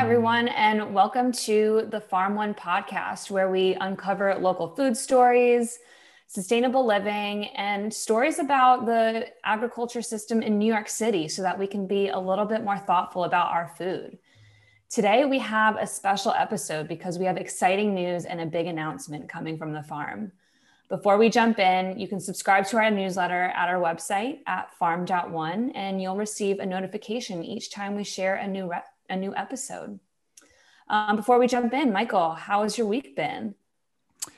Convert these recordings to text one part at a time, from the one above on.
everyone, and welcome to the Farm One podcast, where we uncover local food stories, sustainable living, and stories about the agriculture system in New York City so that we can be a little bit more thoughtful about our food. Today, we have a special episode because we have exciting news and a big announcement coming from the farm. Before we jump in, you can subscribe to our newsletter at our website at farm.one, and you'll receive a notification each time we share a new, a new episode. Um, before we jump in, Michael, how has your week been?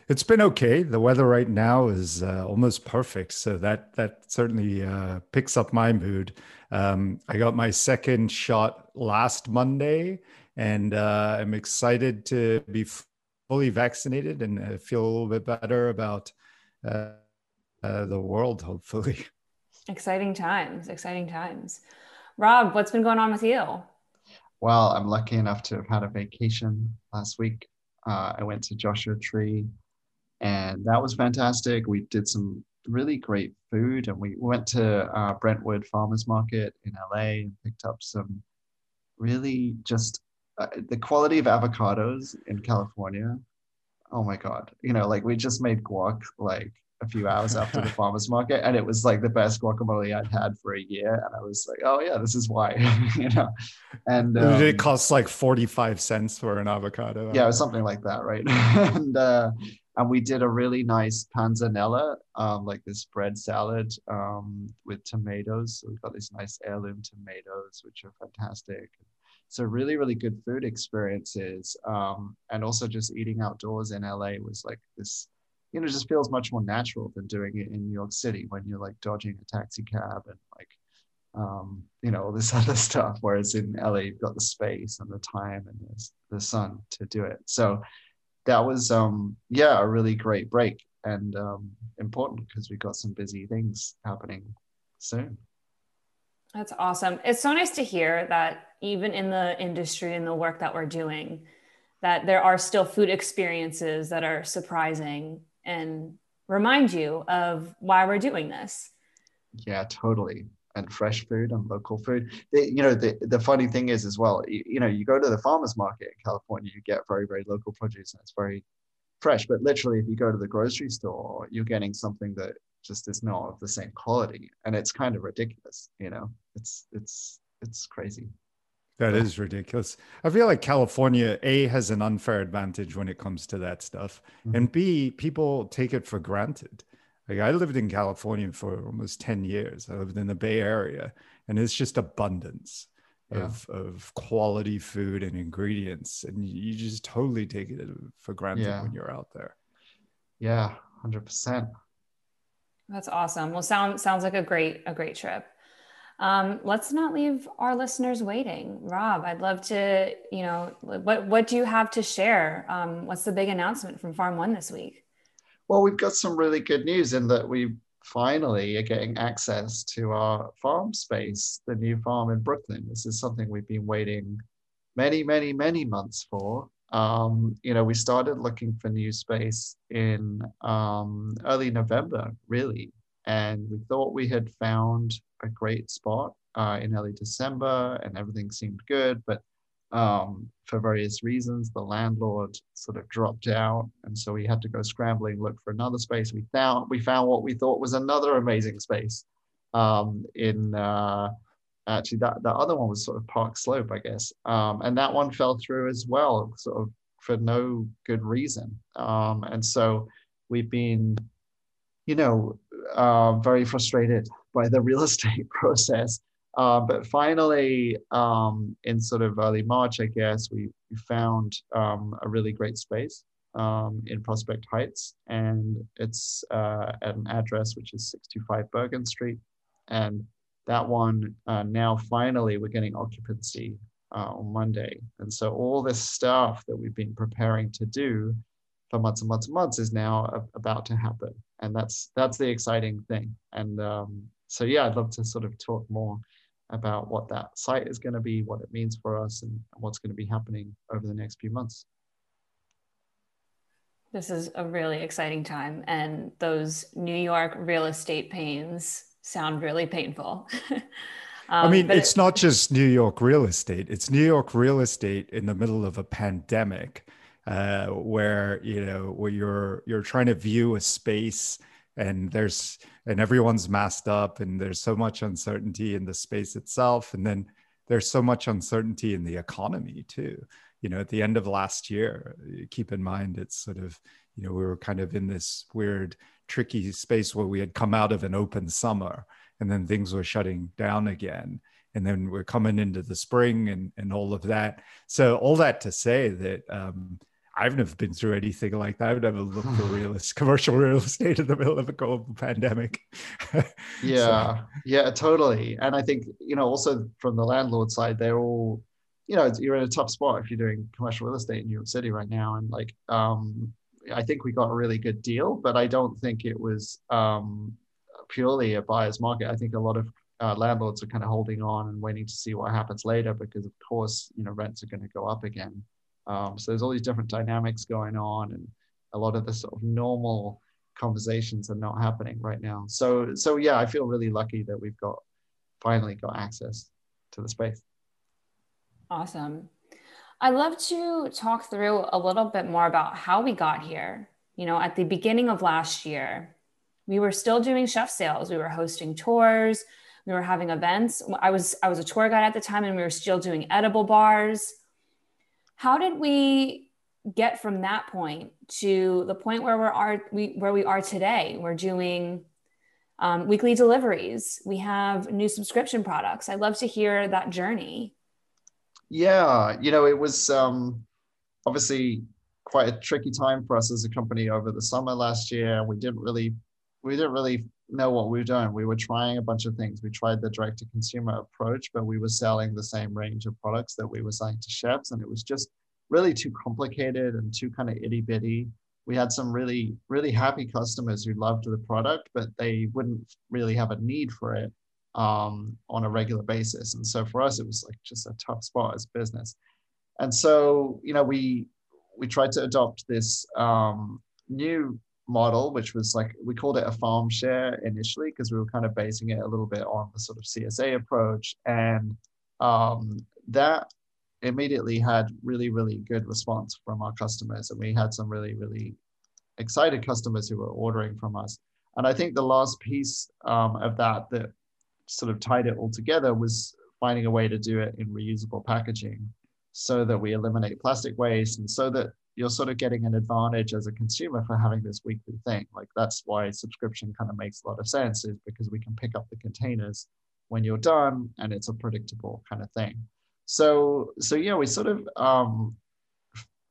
It's been okay. The weather right now is uh, almost perfect, so that that certainly uh, picks up my mood. Um, I got my second shot last Monday, and uh, I'm excited to be fully vaccinated and uh, feel a little bit better about uh, uh, the world. Hopefully, exciting times. Exciting times. Rob, what's been going on with you? Well, I'm lucky enough to have had a vacation last week uh, I went to Joshua Tree, and that was fantastic. We did some really great food, and we went to uh, Brentwood Farmers Market in LA and picked up some really just uh, the quality of avocados in California. Oh my god! You know, like we just made guac like a few hours after the farmers market and it was like the best guacamole i'd had for a year and i was like oh yeah this is why you know? And um, it costs like 45 cents for an avocado? Yeah something like that right? And uh and we did a really nice panzanella um like this bread salad um with tomatoes. So we've got these nice heirloom tomatoes which are fantastic. So really really good food experiences um and also just eating outdoors in la was like this you know just feels much more natural than doing it in New York City when you're like dodging a taxi cab and like um, you know all this other stuff. Whereas in LA you've got the space and the time and the, the sun to do it. So that was um, yeah a really great break and um, important because we've got some busy things happening soon. That's awesome. It's so nice to hear that even in the industry and the work that we're doing, that there are still food experiences that are surprising and remind you of why we're doing this. Yeah, totally. And fresh food and local food. The, you know, the, the funny thing is as well, you, you know, you go to the farmer's market in California, you get very, very local produce and it's very fresh. But literally, if you go to the grocery store, you're getting something that just is not of the same quality. And it's kind of ridiculous, you know, it's, it's, it's crazy. That is ridiculous. I feel like California A has an unfair advantage when it comes to that stuff, mm-hmm. and B people take it for granted. Like I lived in California for almost 10 years. I lived in the Bay Area and it's just abundance yeah. of, of quality food and ingredients. And you just totally take it for granted yeah. when you're out there. Yeah, 100%. That's awesome. Well, sound, sounds like a great, a great trip. Um, let's not leave our listeners waiting. Rob, I'd love to, you know, what what do you have to share? Um, what's the big announcement from Farm One this week? Well, we've got some really good news in that we finally are getting access to our farm space, the new farm in Brooklyn. This is something we've been waiting many, many, many months for. Um, you know, we started looking for new space in um, early November, really, and we thought we had found a great spot uh, in early December and everything seemed good. But um, for various reasons, the landlord sort of dropped out. And so we had to go scrambling, look for another space. We found, we found what we thought was another amazing space um, in, uh, actually that, that other one was sort of Park Slope, I guess. Um, and that one fell through as well, sort of for no good reason. Um, and so we've been, you know, uh, very frustrated by the real estate process. Uh, but finally, um, in sort of early March, I guess, we, we found um, a really great space um, in Prospect Heights. And it's uh, at an address which is 625 Bergen Street. And that one, uh, now finally, we're getting occupancy uh, on Monday. And so all this stuff that we've been preparing to do for months and months and months is now about to happen. And that's that's the exciting thing. And um, so yeah, I'd love to sort of talk more about what that site is going to be, what it means for us, and what's going to be happening over the next few months. This is a really exciting time, and those New York real estate pains sound really painful. Um, I mean, it's it, not just New York real estate. It's New York real estate in the middle of a pandemic, uh, where you know where you're you're trying to view a space and there's and everyone's masked up and there's so much uncertainty in the space itself. And then there's so much uncertainty in the economy too. You know at the end of last year keep in mind it's sort of you know we were kind of in this weird tricky space where we had come out of an open summer and then things were shutting down again. And then we're coming into the spring and, and all of that. So all that to say that um, I've never been through anything like that. I've never looked for real commercial real estate in the middle of a global pandemic. yeah, so. yeah, totally. And I think you know also from the landlord side, they're all you know you're in a tough spot if you're doing commercial real estate in New York City right now, and like um, I think we got a really good deal, but I don't think it was um, purely a buyer's market. I think a lot of uh, landlords are kind of holding on and waiting to see what happens later because of course you know rents are going to go up again. Um, so there's all these different dynamics going on, and a lot of the sort of normal conversations are not happening right now. So so yeah, I feel really lucky that we've got finally got access to the space. Awesome. I'd love to talk through a little bit more about how we got here. You know, at the beginning of last year, we were still doing chef sales. We were hosting tours. We were having events. I was I was a tour guide at the time, and we were still doing edible bars. How did we get from that point to the point where we are we where we are today? We're doing um, weekly deliveries. We have new subscription products. I'd love to hear that journey. Yeah, you know, it was um, obviously quite a tricky time for us as a company over the summer last year. We didn't really we didn't really know what we were doing. We were trying a bunch of things. We tried the direct to consumer approach, but we were selling the same range of products that we were selling to chefs. And it was just really too complicated and too kind of itty bitty. We had some really, really happy customers who loved the product, but they wouldn't really have a need for it um, on a regular basis. And so for us, it was like just a tough spot as business. And so, you know, we we tried to adopt this um, new model, which was like we called it a farm share initially because we were kind of basing it a little bit on the sort of CSA approach, and um, that immediately had really really good response from our customers, and we had some really really excited customers who were ordering from us. And I think the last piece um, of that that sort of tied it all together was finding a way to do it in reusable packaging so that we eliminate plastic waste and so that you're sort of getting an advantage as a consumer for having this weekly thing. Like that's why subscription kind of makes a lot of sense is because we can pick up the containers when you're done and it's a predictable kind of thing. So so yeah, we sort of um,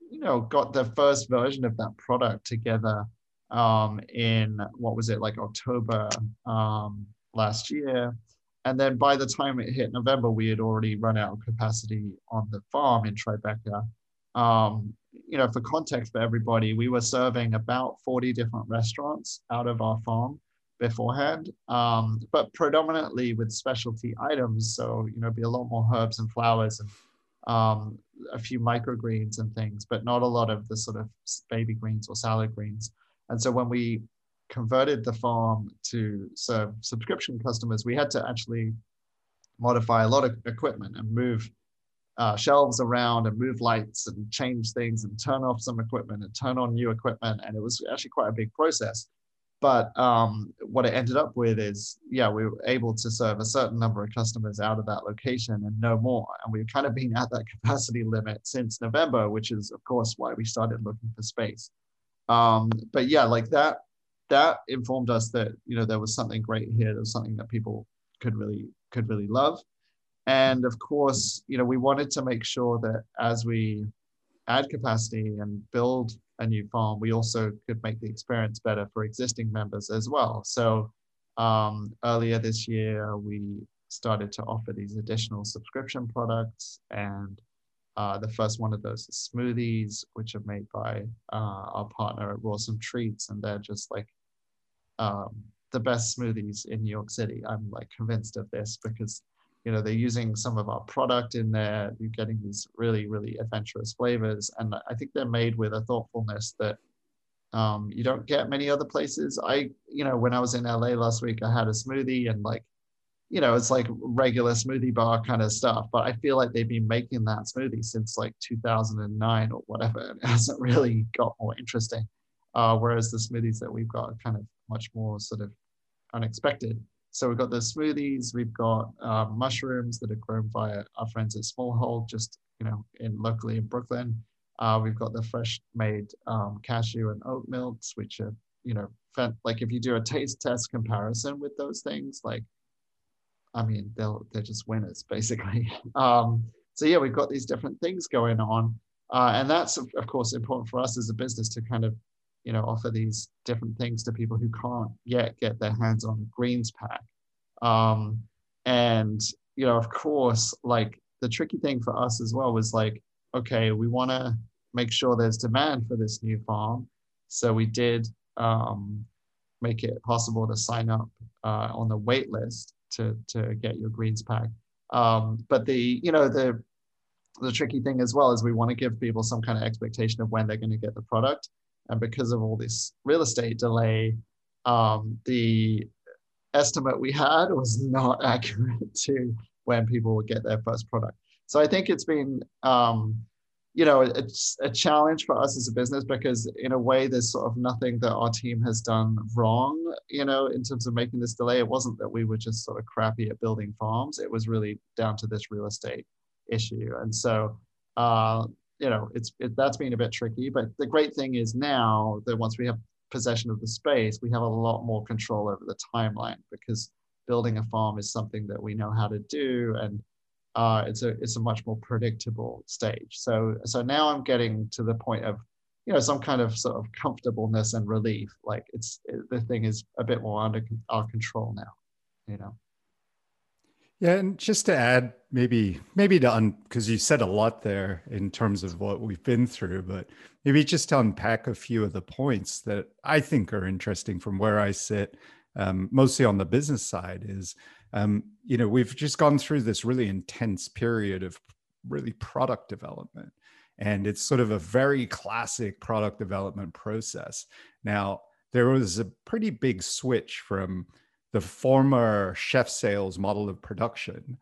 you know got the first version of that product together um, in what was it like October um, last year. And then by the time it hit November, we had already run out of capacity on the farm in Tribeca. Um, you know, for context for everybody, we were serving about 40 different restaurants out of our farm beforehand, um, but predominantly with specialty items. So, you know, be a lot more herbs and flowers and um, a few microgreens and things, but not a lot of the sort of baby greens or salad greens. And so when we converted the farm to serve subscription customers, we had to actually modify a lot of equipment and move uh, shelves around and move lights and change things and turn off some equipment and turn on new equipment. And it was actually quite a big process. But um, what it ended up with is, yeah, we were able to serve a certain number of customers out of that location and no more. And we've kind of been at that capacity limit since November, which is, of course, why we started looking for space. Um, but yeah, like that, that informed us that you know there was something great here. There was something that people could really could really love and of course, you know, we wanted to make sure that as we add capacity and build a new farm, we also could make the experience better for existing members as well. So um, earlier this year, we started to offer these additional subscription products. And uh, the first one of those is smoothies, which are made by uh, our partner at Rawesome Treats. And they're just like um, the best smoothies in New York City. I'm like convinced of this because you know they're using some of our product in there you're getting these really really adventurous flavors and i think they're made with a thoughtfulness that um, you don't get many other places i you know when i was in la last week i had a smoothie and like you know, it's like regular smoothie bar kind of stuff. But I feel like they've been making that smoothie since like 2009 or whatever. And it hasn't really got more interesting. Uh, whereas the smoothies that we've got are kind of much more sort of unexpected. So we've got the smoothies, we've got uh, mushrooms that are grown by our friends at Smallhold, just you know, in locally in Brooklyn. Uh, we've got the fresh made um, cashew and oat milks, which are you know, like if you do a taste test comparison with those things, like I mean, they'll they're just winners basically. Um, so yeah, we've got these different things going on, uh, and that's of, of course important for us as a business to kind of, you know, offer these different things to people who can't yet get their hands on greens pack. Um, and you know, of course, like the tricky thing for us as well was like, okay, we want to make sure there's demand for this new farm, so we did um, make it possible to sign up uh, on the wait list to to get your greens pack. Um, but the you know the the tricky thing as well is we want to give people some kind of expectation of when they're going to get the product, and because of all this real estate delay, um, the estimate we had was not accurate to when people would get their first product. So I think it's been um, you know, it's a challenge for us as a business because in a way, there's sort of nothing that our team has done wrong, you know, in terms of making this delay. It wasn't that we were just sort of crappy at building farms. It was really down to this real estate issue. And so, uh, you know, it's it, that's been a bit tricky. But the great thing is now that once we have possession of the space, we have a lot more control over the timeline because building a farm is something that we know how to do and uh, it's a it's a much more predictable stage. So so now I'm getting to the point of you know some kind of sort of comfortableness and relief. Like it's it, the thing is a bit more under our control now. You know. Yeah, and just to add, maybe maybe to un because you said a lot there in terms of what we've been through, but maybe just to unpack a few of the points that I think are interesting from where I sit, um, mostly on the business side, is um, you know, we've just gone through this really intense period of really product development. And it's sort of a very classic product development process. Now, there was a pretty big switch from the former chef sales model of production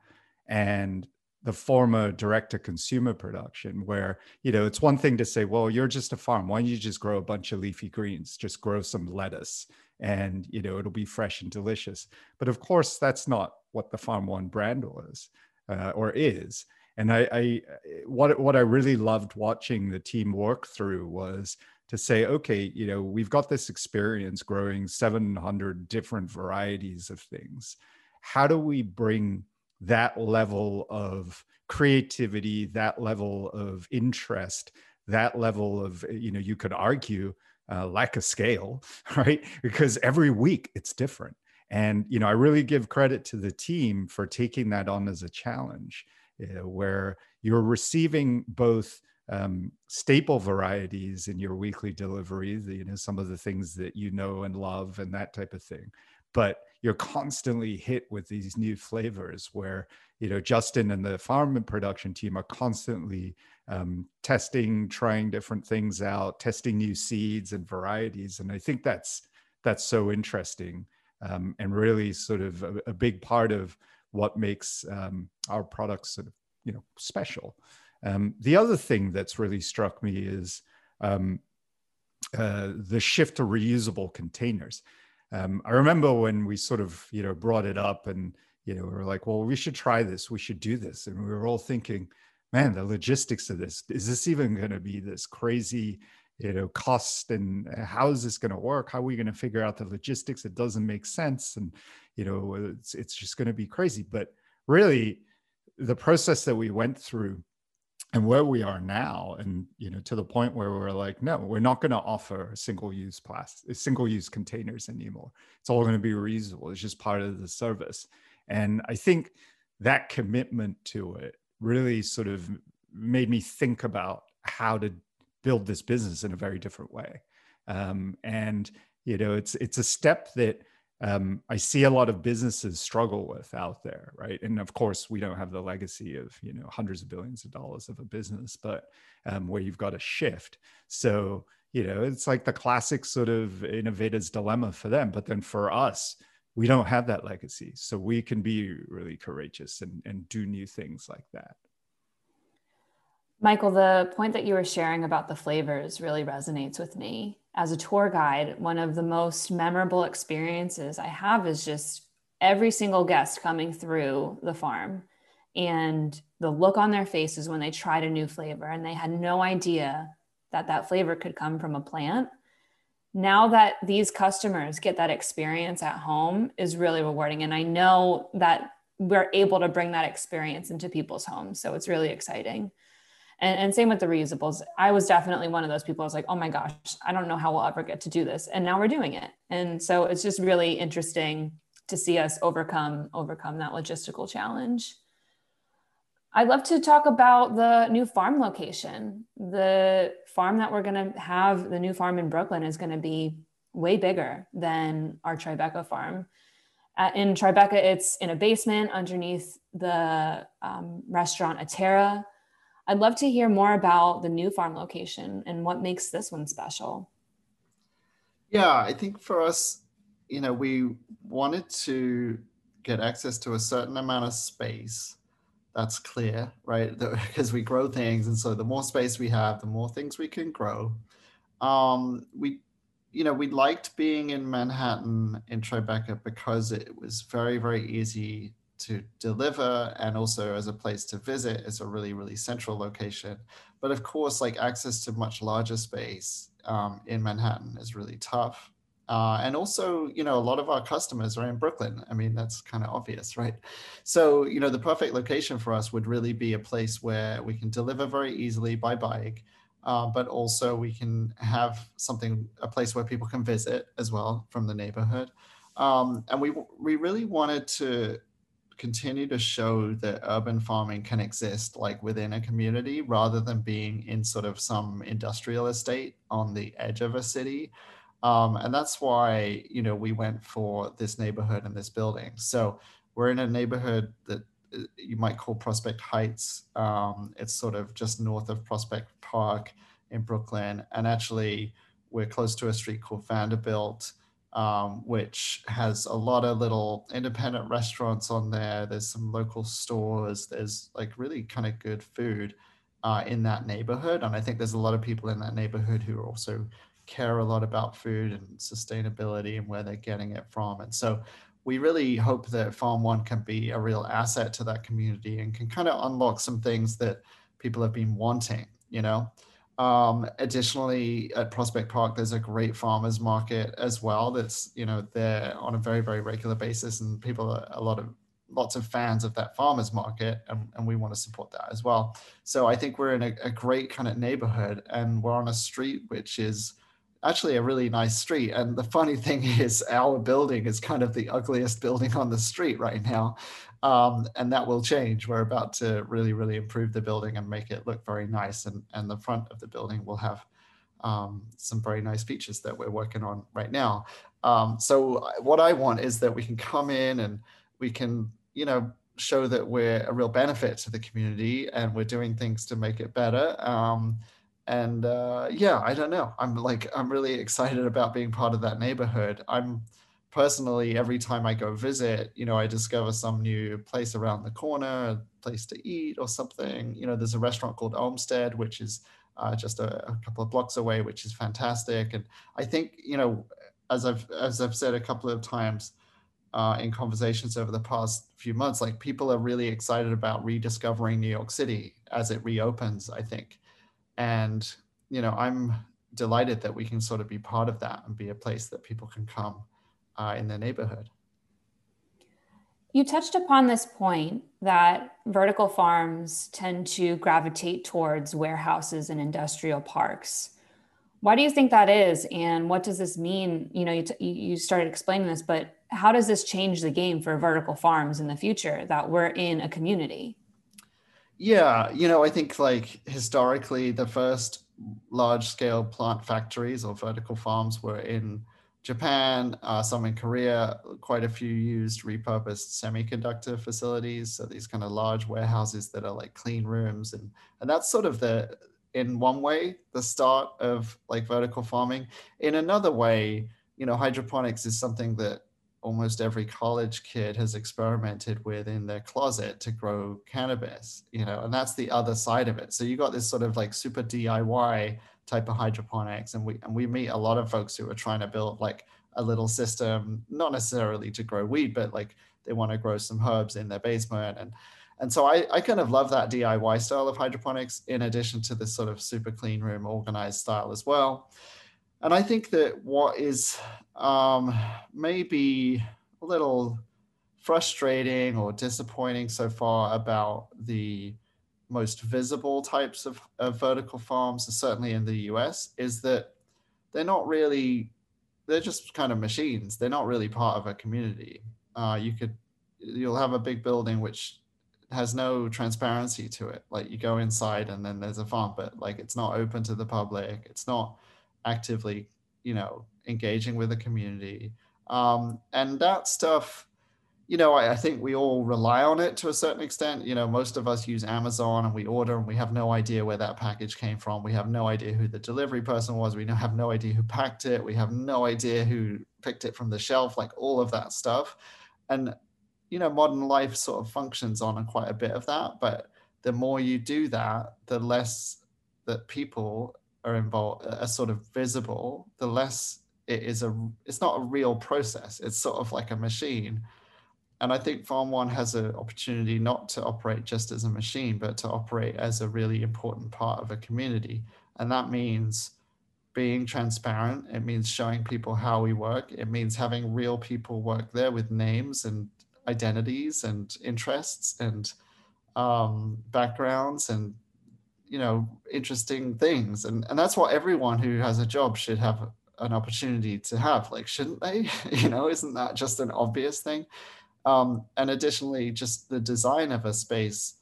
and the former direct to consumer production where you know it's one thing to say well you're just a farm. Why don't you just grow a bunch of leafy greens? Just grow some lettuce and you know it'll be fresh and delicious. But of course that's not what the farm one brand was uh, or is. And I, I what what i really loved watching the team work through was to say okay you know we've got this experience growing 700 different varieties of things how do we bring that level of creativity that level of interest that level of you know you could argue uh, lack of scale, right? Because every week it's different. And, you know, I really give credit to the team for taking that on as a challenge uh, where you're receiving both um, staple varieties in your weekly deliveries, you know, some of the things that you know and love and that type of thing. But you're constantly hit with these new flavors where you know justin and the farm and production team are constantly um, testing trying different things out testing new seeds and varieties and i think that's that's so interesting um, and really sort of a, a, big part of what makes um, our products sort of you know special um, the other thing that's really struck me is um, uh, the shift to reusable containers um, I remember when we sort of, you know, brought it up and, you know, we were like, well, we should try this. We should do this. And we were all thinking, man, the logistics of this, is this even going to be this crazy, you know, cost and how is this going to work? How are we going to figure out the logistics? It doesn't make sense. And, you know, it's, it's just going to be crazy. But really, the process that we went through and where we are now and you know to the point where we're like no we're not going to offer single use plastic single use containers anymore. It's all going to be reusable. It's just part of the service. And i think that commitment to it really sort of made me think about how to build this business in a very different way. Um, and you know it's it's a step that um, I see a lot of businesses struggle with out there, right? And of course, we don't have the legacy of you know hundreds of billions of dollars of a business, but um, where you've got a shift. So you know, it's like the classic sort of innovator's dilemma for them. But then for us, we don't have that legacy. So we can be really courageous and, and do new things like that. Michael, the point that you were sharing about the flavors really resonates with me. As a tour guide, one of the most memorable experiences I have is just every single guest coming through the farm and the look on their faces when they tried a new flavor and they had no idea that that flavor could come from a plant. Now that these customers get that experience at home is really rewarding. And I know that we're able to bring that experience into people's homes. So it's really exciting. And, and same with the reusables. I was definitely one of those people. I was like, oh my gosh, I don't know how we'll ever get to do this. And now we're doing it. And so it's just really interesting to see us overcome overcome that logistical challenge. I'd love to talk about the new farm location. The farm that we're going to have, the new farm in Brooklyn, is going to be way bigger than our Tribeca farm. Uh, in Tribeca, it's in a basement underneath the um, restaurant Atera. I'd love to hear more about the new farm location and what makes this one special. Yeah, I think for us, you know, we wanted to get access to a certain amount of space. That's clear, right? Because we grow things. And so the more space we have, the more things we can grow. Um, we, you know, we liked being in Manhattan in Tribeca because it was very, very easy to deliver and also as a place to visit it's a really really central location. But of course like access to much larger space um, in manhattan is really tough. Uh, and also you know a lot of our customers are in brooklyn. I mean that's kind of obvious right? So you know the perfect location for us would really be a place where we can deliver very easily by bike uh, but also we can have something a place where people can visit as well from the neighborhood. Um, and we we really wanted to continue to show that urban farming can exist like within a community rather than being in sort of some industrial estate on the edge of a city. Um, and that's why, you know, we went for this neighborhood and this building. So we're in a neighborhood that uh, you might call Prospect Heights. Um, it's sort of just north of Prospect Park in Brooklyn. And actually, we're close to a street called Vanderbilt um, which has a lot of little independent restaurants on there. There's some local stores. There's like really kind of good food uh, in that neighborhood. And I think there's a lot of people in that neighborhood who also care a lot about food and sustainability and where they're getting it from. And so we really hope that Farm One can be a real asset to that community and can kind of unlock some things that people have been wanting, you know? Um, additionally, at Prospect Park, there's a great farmers market as well. That's you know there on a very very regular basis, and people are a lot of lots of fans of that farmers market, and, and we want to support that as well. So I think we're in a, a great kind of neighborhood, and we're on a street which is actually a really nice street. And the funny thing is, our building is kind of the ugliest building on the street right now. Um, and that will change. We're about to really, really improve the building and make it look very nice. And, and the front of the building will have um, some very nice features that we're working on right now. Um, so uh, what I want is that we can come in and we can, you know, show that we're a real benefit to the community and we're doing things to make it better. Um, and uh, yeah, I don't know. I'm like, I'm really excited about being part of that neighborhood. I'm personally, every time I go visit, you know, I discover some new place around the corner, a place to eat or something. You know, there's a restaurant called Olmsted, which is uh, just a, a, couple of blocks away, which is fantastic. And I think, you know, as I've as I've said a couple of times uh, in conversations over the past few months, like people are really excited about rediscovering New York City as it reopens. I think and, you know, I'm delighted that we can sort of be part of that and be a place that people can come uh, in their neighborhood. You touched upon this point that vertical farms tend to gravitate towards warehouses and industrial parks. Why do you think that is? And what does this mean? You know, you, t- you started explaining this, but how does this change the game for vertical farms in the future that we're in a community? Yeah, you know, I think like historically, the first large scale plant factories or vertical farms were in Japan, uh, some in Korea, quite a few used repurposed semiconductor facilities. So these kind of large warehouses that are like clean rooms. And, and that's sort of the, in one way, the start of like vertical farming. In another way, you know, hydroponics is something that almost every college kid has experimented with in their closet to grow cannabis, you know, and that's the other side of it. So you got this sort of like super DIY type of hydroponics, and we and we meet a lot of folks who are trying to build like a little system, not necessarily to grow weed, but like they want to grow some herbs in their basement and and so I, I kind of love that DIY style of hydroponics in addition to this sort of super clean room organized style as well. And I think that what is um, maybe a little frustrating or disappointing so far about the most visible types of, of vertical farms, certainly in the US, is that they're not really, they're just kind of machines. They're not really part of a community. Uh, you could, you'll have a big building which has no transparency to it. Like you go inside and then there's a farm, but like it's not open to the public. It's not actively, you know, engaging with the community. Um, and that stuff, you know, I, I, think we all rely on it to a certain extent. You know, most of us use Amazon and we order and we have no idea where that package came from. We have no idea who the delivery person was. We have no idea who packed it. We have no idea who picked it from the shelf, like all of that stuff. And you know, modern life sort of functions on quite a bit of that. But the more you do that, the less that people are involved, are sort of visible, the less it is a, it's not a real process. It's sort of like a machine. And I think Farm One has an opportunity not to operate just as a machine, but to operate as a really important part of a community. And that means being transparent. It means showing people how we work. It means having real people work there with names and identities and interests and um, backgrounds and you know interesting things. And and that's what everyone who has a job should have an opportunity to have like shouldn't they? You know isn't that just an obvious thing? Um, and additionally just the design of a space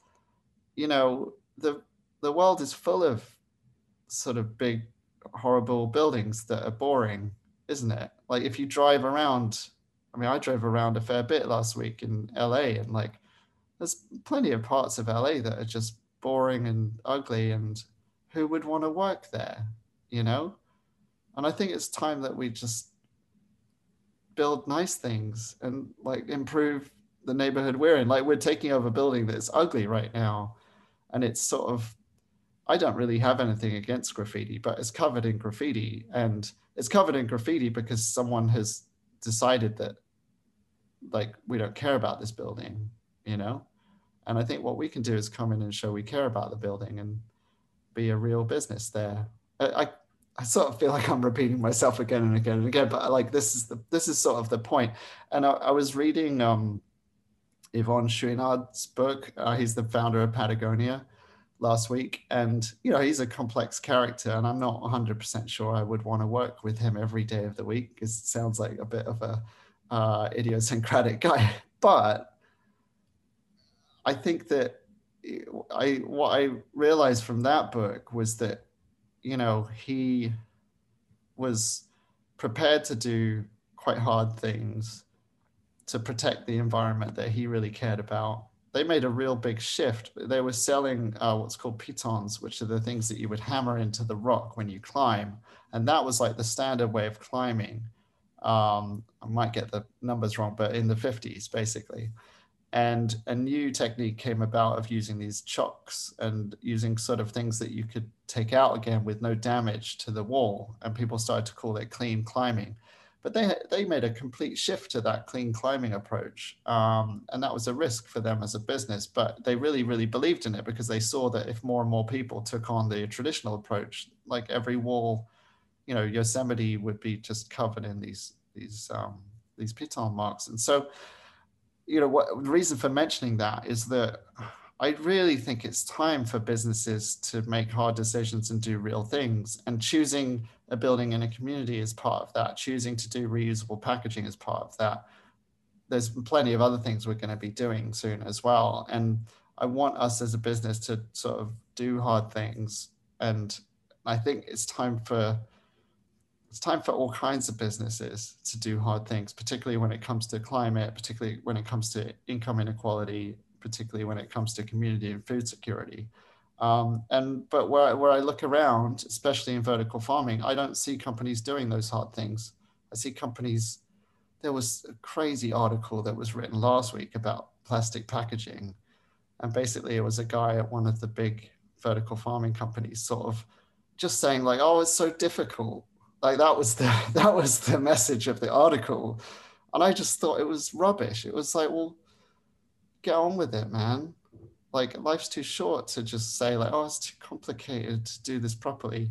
you know the the world is full of sort of big horrible buildings that are boring isn't it? Like if you drive around I mean, I drove around a fair bit last week in LA, and like, there's plenty of parts of LA that are just boring and ugly, and who would want to work there, you know? And I think it's time that we just build nice things and like improve the neighborhood we're in. Like, we're taking over a building that's ugly right now, and it's sort of I don't really have anything against graffiti, but it's covered in graffiti. And it's covered in graffiti because someone has decided that like we don't care about this building you know and i think what we can do is come in and show we care about the building and be a real business there. I, I, sort of feel like i'm repeating myself again and again and again but like this is the this is sort of the point. and i, I was reading um yvon chouinard's book. Uh, he's the founder of patagonia last week. And you know he's a complex character and i'm not 100% sure i would want to work with him every day of the week. It sounds like a bit of a uh, idiosyncratic guy. But i think that i what i realized from that book was that you know he was prepared to do quite hard things to protect the environment that he really cared about they made a real big shift. They were selling uh, what's called pitons, which are the things that you would hammer into the rock when you climb. And that was like the standard way of climbing. Um, I might get the numbers wrong, but in the 50s, basically. And a new technique came about of using these chocks and using sort of things that you could take out again with no damage to the wall. And people started to call it clean climbing but they they made a complete shift to that clean climbing approach um, and that was a risk for them as a business but they really really believed in it because they saw that if more and more people took on the traditional approach like every wall you know yosemite would be just covered in these these um, these piton marks and so you know what the reason for mentioning that is that I really think it's time for businesses to make hard decisions and do real things. And choosing a building in a community is part of that. Choosing to do reusable packaging is part of that. There's plenty of other things we're going to be doing soon as well. And I want us as a business to sort of do hard things. And I think it's time for it's time for all kinds of businesses to do hard things, particularly when it comes to climate, particularly when it comes to income inequality particularly when it comes to community and food security. Um, and but where, where I look around, especially in vertical farming, I don't see companies doing those hard things. I see companies there was a crazy article that was written last week about plastic packaging. And basically, it was a guy at one of the big vertical farming companies sort of just saying like oh it's so difficult like that was the that was the message of the article and i just thought it was rubbish it was like well get on with it man like life's too short to just say like oh it's too complicated to do this properly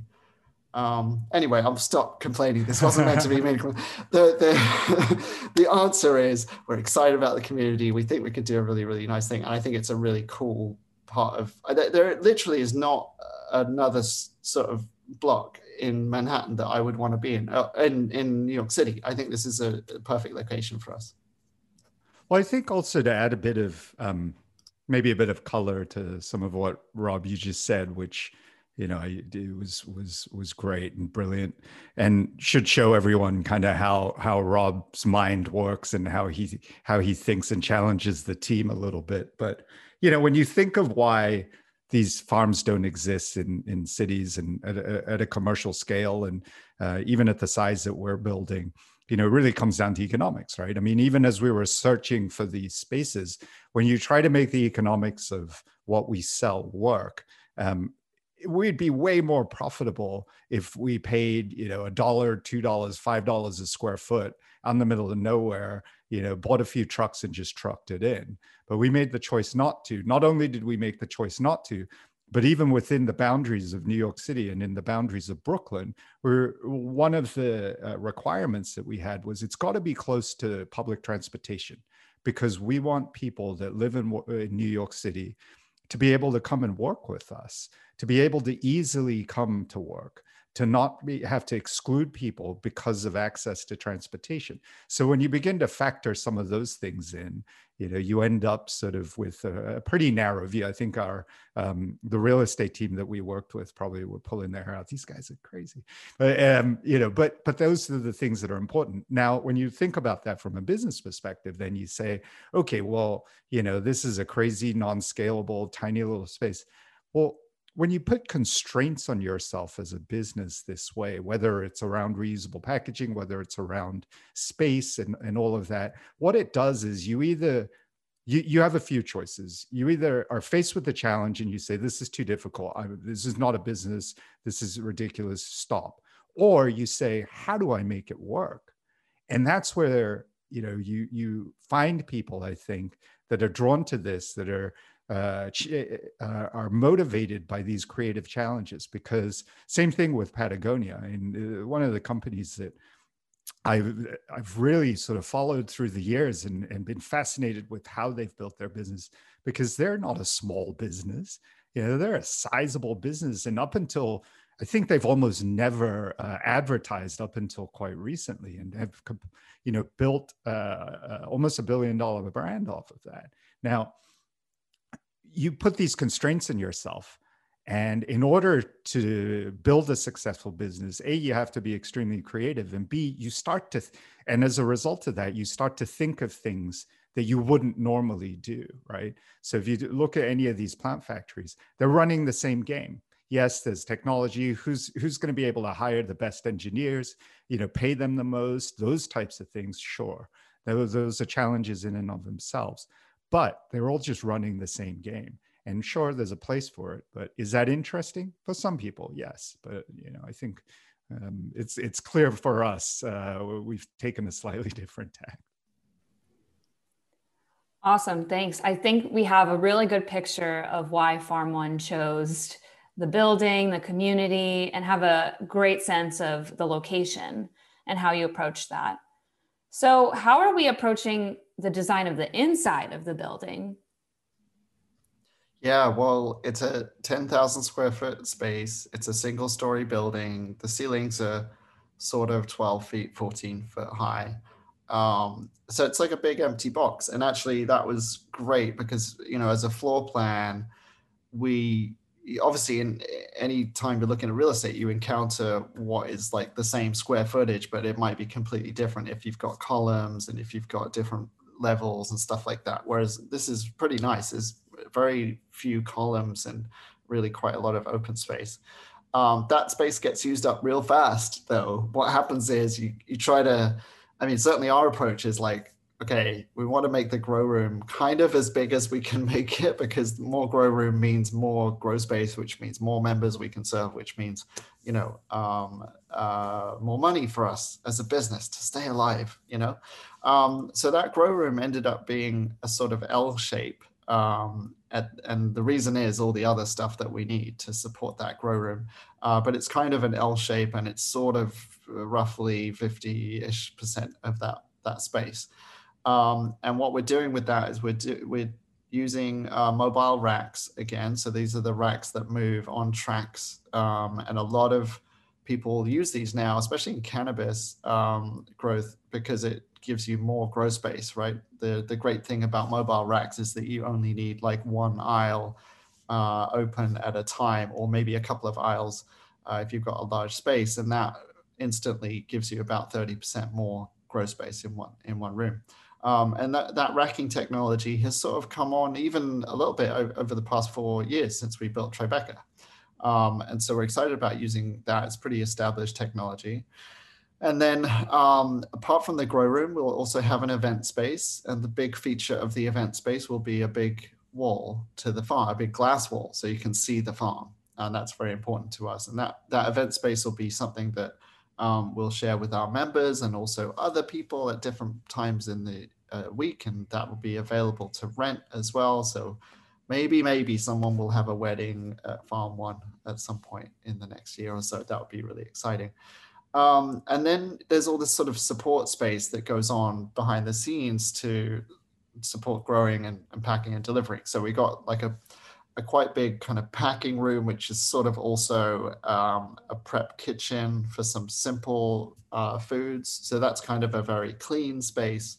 um, anyway, I'll stop complaining. This wasn't meant to be meaningful. The, the, the answer is we're excited about the community. We think we could do a really, really nice thing. And I think it's a really cool part of, there literally is not another sort of block in Manhattan that I would want to be in, uh, in, in New York City. I think this is a, perfect location for us. Well, I think also to add a bit of, um, maybe a bit of color to some of what Rob you just said, which you know it was was was great and brilliant and should show everyone kind of how how rob's mind works and how he how he thinks and challenges the team a little bit but you know when you think of why these farms don't exist in in cities and at a, at a commercial scale and uh, even at the size that we're building you know it really comes down to economics right? I mean even as we were searching for these spaces when you try to make the economics of what we sell work um, we'd be way more profitable if we paid you know a dollar two dollars five dollars a square foot on the middle of nowhere you know bought a few trucks and just trucked it in. But we made the choice not to. Not only did we make the choice not to but even within the boundaries of new york city and in the boundaries of brooklyn where one of the uh, requirements that we had was it's got to be close to public transportation because we want people that live in, in new york city to be able to come and work with us, to be able to easily come to work, to not be, have to exclude people because of access to transportation. So when you begin to factor some of those things in, you know, you end up sort of with a, a pretty narrow view. I think our um, the real estate team that we worked with probably were pulling their hair out. These guys are crazy, but um, you know, but but those are the things that are important. Now, when you think about that from a business perspective, then you say, okay, well, you know, this is a crazy, non-scalable, tiny little space. Well, when you put constraints on yourself as a business this way, whether it's around reusable packaging, whether it's around space and, and all of that, what it does is you either you, you have a few choices. You either are faced with the challenge and you say, this is too difficult. I, this is not a business. This is ridiculous. Stop. Or you say, how do I make it work? And that's where, you know, you, you find people, I think, that are drawn to this, that are uh, uh, are motivated by these creative challenges because same thing with Patagonia. And uh, one of the companies that I've I've really sort of followed through the years and, and been fascinated with how they've built their business because they're not a small business. You know they're a sizable business. And up until I think they've almost never uh, advertised up until quite recently and have you know built uh, uh, almost a billion dollar brand off of that. Now you put these constraints in yourself. And in order to build a successful business, A, you have to be extremely creative. And B, you start to, and as a result of that, you start to think of things that you wouldn't normally do, right? So if you look at any of these plant factories, they're running the same game. Yes, there's technology. Who's who's going to be able to hire the best engineers? You know, pay them the most. Those types of things. Sure, those those are challenges in and of themselves but they're all just running the same game. And sure, there's a place for it, but is that interesting for some people? Yes, but you know, I think um, it's it's clear for us uh, we've taken a slightly different tack. Awesome, thanks. I think we have a really good picture of why Farm One chose the building, the community, and have a great sense of the location and how you approach that. So, how are we approaching the design of the inside of the building? Yeah, well, it's a 10,000 square foot space. It's a single story building. The ceilings are sort of 12 feet, 14 foot high. Um, so it's like a big empty box. And actually, that was great because, you know, as a floor plan, we obviously in any time you're looking at real estate you encounter what is like the same square footage but it might be completely different if you've got columns and if you've got different levels and stuff like that. Whereas this is pretty nice. There's very few columns and really quite a lot of open space. Um, that space gets used up real fast though. What happens is you, you try to I mean, certainly our approach is like, okay, we want to make the grow room kind of as big as we can make it because more grow room means more grow space, which means more members we can serve, which means, you know, um, uh, more money for us as a business to stay alive, you know. Um, so that grow room ended up being a sort of L shape. Um, at, and the reason is all the other stuff that we need to support that grow room. Uh, but it's kind of an L shape and it's sort of roughly 50-ish percent of that, that space. Um, and what we're doing with that is we're, do, we're using uh, mobile racks again. So these are the racks that move on tracks. Um, and a lot of people use these now, especially in cannabis um, growth, because it gives you more grow space, right? The, the great thing about mobile racks is that you only need like one aisle uh, open at a time, or maybe a couple of aisles uh, if you've got a large space. And that instantly gives you about 30% more grow space in one, in one room. Um, and that, that racking technology has sort of come on even a little bit over, over the past four years since we built Tribeca. Um, and so we're excited about using that. It's pretty established technology. And then um, apart from the grow room, we'll also have an event space. And the big feature of the event space will be a big wall to the farm, a big glass wall, so you can see the farm. And that's very important to us. And that, that event space will be something that um, we'll share with our members and also other people at different times in the uh, week. And that will be available to rent as well. So maybe, maybe someone will have a wedding at Farm One at some point in the next year or so. That would be really exciting. Um, and then there's all this sort of support space that goes on behind the scenes to support growing and, and packing and delivering. So we got like a a quite big kind of packing room, which is sort of also um, a prep kitchen for some simple uh, foods. So that's kind of a very clean space.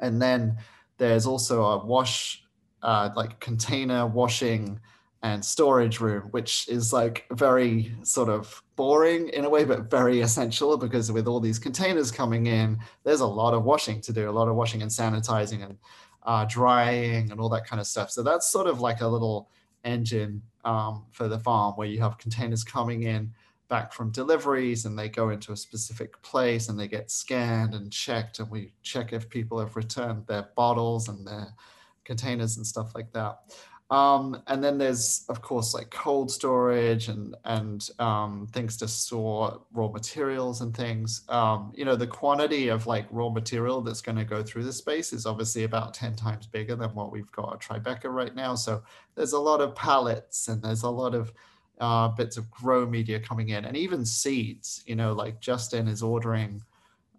And then there's also a wash, uh, like container washing and storage room, which is like very sort of boring in a way, but very essential because with all these containers coming in, there's a lot of washing to do, a lot of washing and sanitizing and uh, drying and all that kind of stuff. So that's sort of like a little engine um, for the farm where you have containers coming in back from deliveries and they go into a specific place and they get scanned and checked and we check if people have returned their bottles and their containers and stuff like that. Um, and then there's, of course, like cold storage and and um, things to store raw materials and things. Um, you know, the quantity of like raw material that's going to go through the space is obviously about 10 times bigger than what we've got at Tribeca right now. So there's a lot of pallets and there's a lot of uh, bits of grow media coming in and even seeds. You know, like Justin is ordering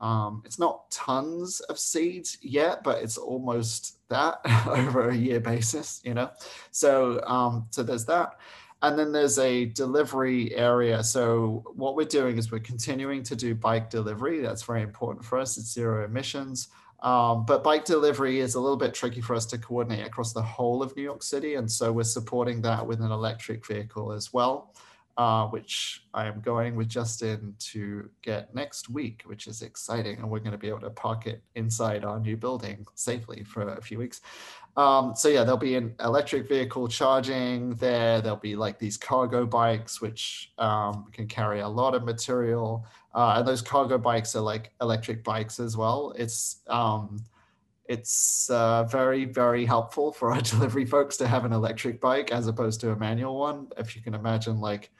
um, it's not tons of seeds yet, but it's almost that over a year basis, you know. So um, so there's that. And then there's a delivery area. So what we're doing is we're continuing to do bike delivery. That's very important for us. It's zero emissions. Um, but bike delivery is a little bit tricky for us to coordinate across the whole of New York City. And so we're supporting that with an electric vehicle as well uh, which I am going with Justin to get next week, which is exciting. And we're going to be able to park it inside our new building safely for a few weeks. Um, so yeah, there'll be an electric vehicle charging there. There'll be like these cargo bikes, which um, can carry a lot of material. Uh, and those cargo bikes are like electric bikes as well. It's um, it's uh, very very helpful for our delivery folks to have an electric bike as opposed to a manual one. If you can imagine, like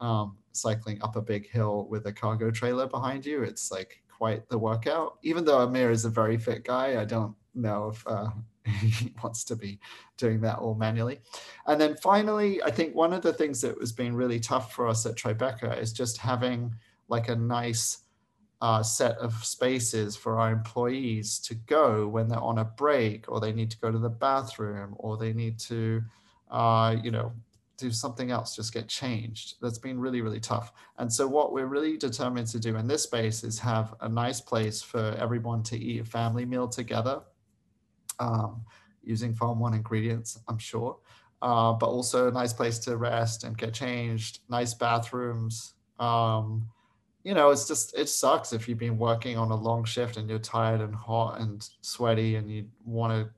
um, cycling up a big hill with a cargo trailer behind you. It's like quite the workout. Even though Amir is a very fit guy, I don't know if uh, he wants to be doing that all manually. And then finally, I think one of the things that has been really tough for us at Tribeca is just having like a nice uh, set of spaces for our employees to go when they're on a break or they need to go to the bathroom or they need to, uh, you know, do something else, just get changed. That's been really, really tough. And so what we're really determined to do in this space is have a nice place for everyone to eat a family meal together um, using Farm One ingredients, I'm sure. Uh, but also a nice place to rest and get changed, nice bathrooms. Um, you know, it's just, it sucks if you've been working on a long shift and you're tired and hot and sweaty and you want to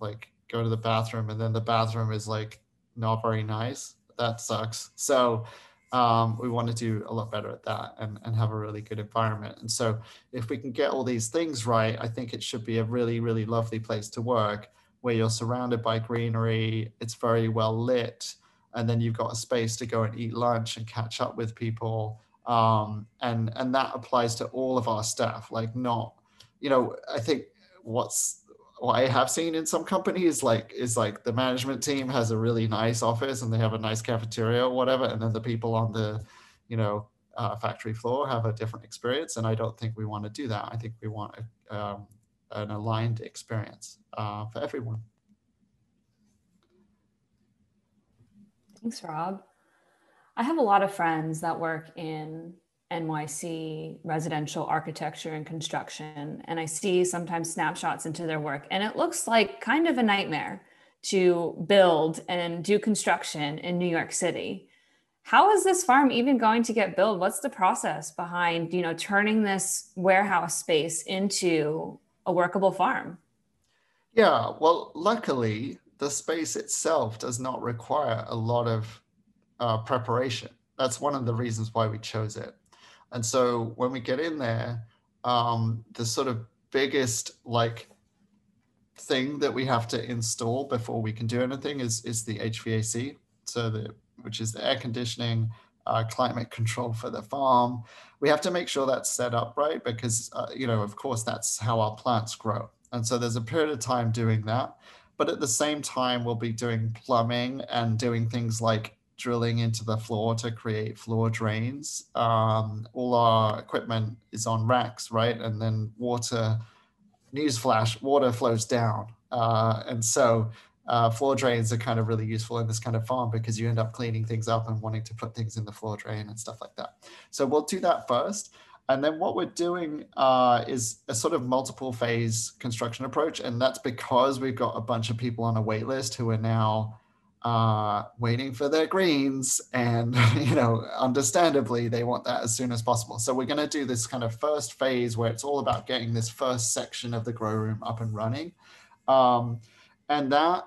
like go to the bathroom and then the bathroom is like not very nice. That sucks. So um, we want to do a lot better at that and, and have a really good environment. And so, if we can get all these things right, I think it should be a really, really lovely place to work where you're surrounded by greenery, it's very well lit, and then you've got a space to go and eat lunch and catch up with people. Um, and and that applies to all of our staff. Like, not, you know, I think what's what I have seen in some companies like is like the management team has a really nice office and they have a nice cafeteria or whatever, and then the people on the, you know, uh, factory floor have a different experience. And I don't think we want to do that. I think we want a, um, an aligned experience uh, for everyone. Thanks, Rob. I have a lot of friends that work in NYC residential architecture and construction. And I see sometimes snapshots into their work, and it looks like kind of a nightmare to build and do construction in New York City. How is this farm even going to get built? What's the process behind, you know, turning this warehouse space into a workable farm? Yeah, well, luckily, the space itself does not require a lot of uh, preparation. That's one of the reasons why we chose it. And so when we get in there, um, the sort of biggest like thing that we have to install before we can do anything is is the HVAC. So the which is the air conditioning, uh, climate control for the farm. We have to make sure that's set up right because uh, you know of course that's how our plants grow. And so there's a period of time doing that. But at the same time, we'll be doing plumbing and doing things like drilling into the floor to create floor drains. Um, all our equipment is on racks, right? And then water, newsflash, water flows down. Uh, and so uh, floor drains are kind of really useful in this kind of farm because you end up cleaning things up and wanting to put things in the floor drain and stuff like that. So we'll do that first. And then what we're doing uh, is a sort of multiple phase construction approach. And that's because we've got a bunch of people on a wait list who are now uh, waiting for their greens. And, you know, understandably, they want that as soon as possible. So we're going to do this kind of first phase where it's all about getting this first section of the grow room up and running. Um, and that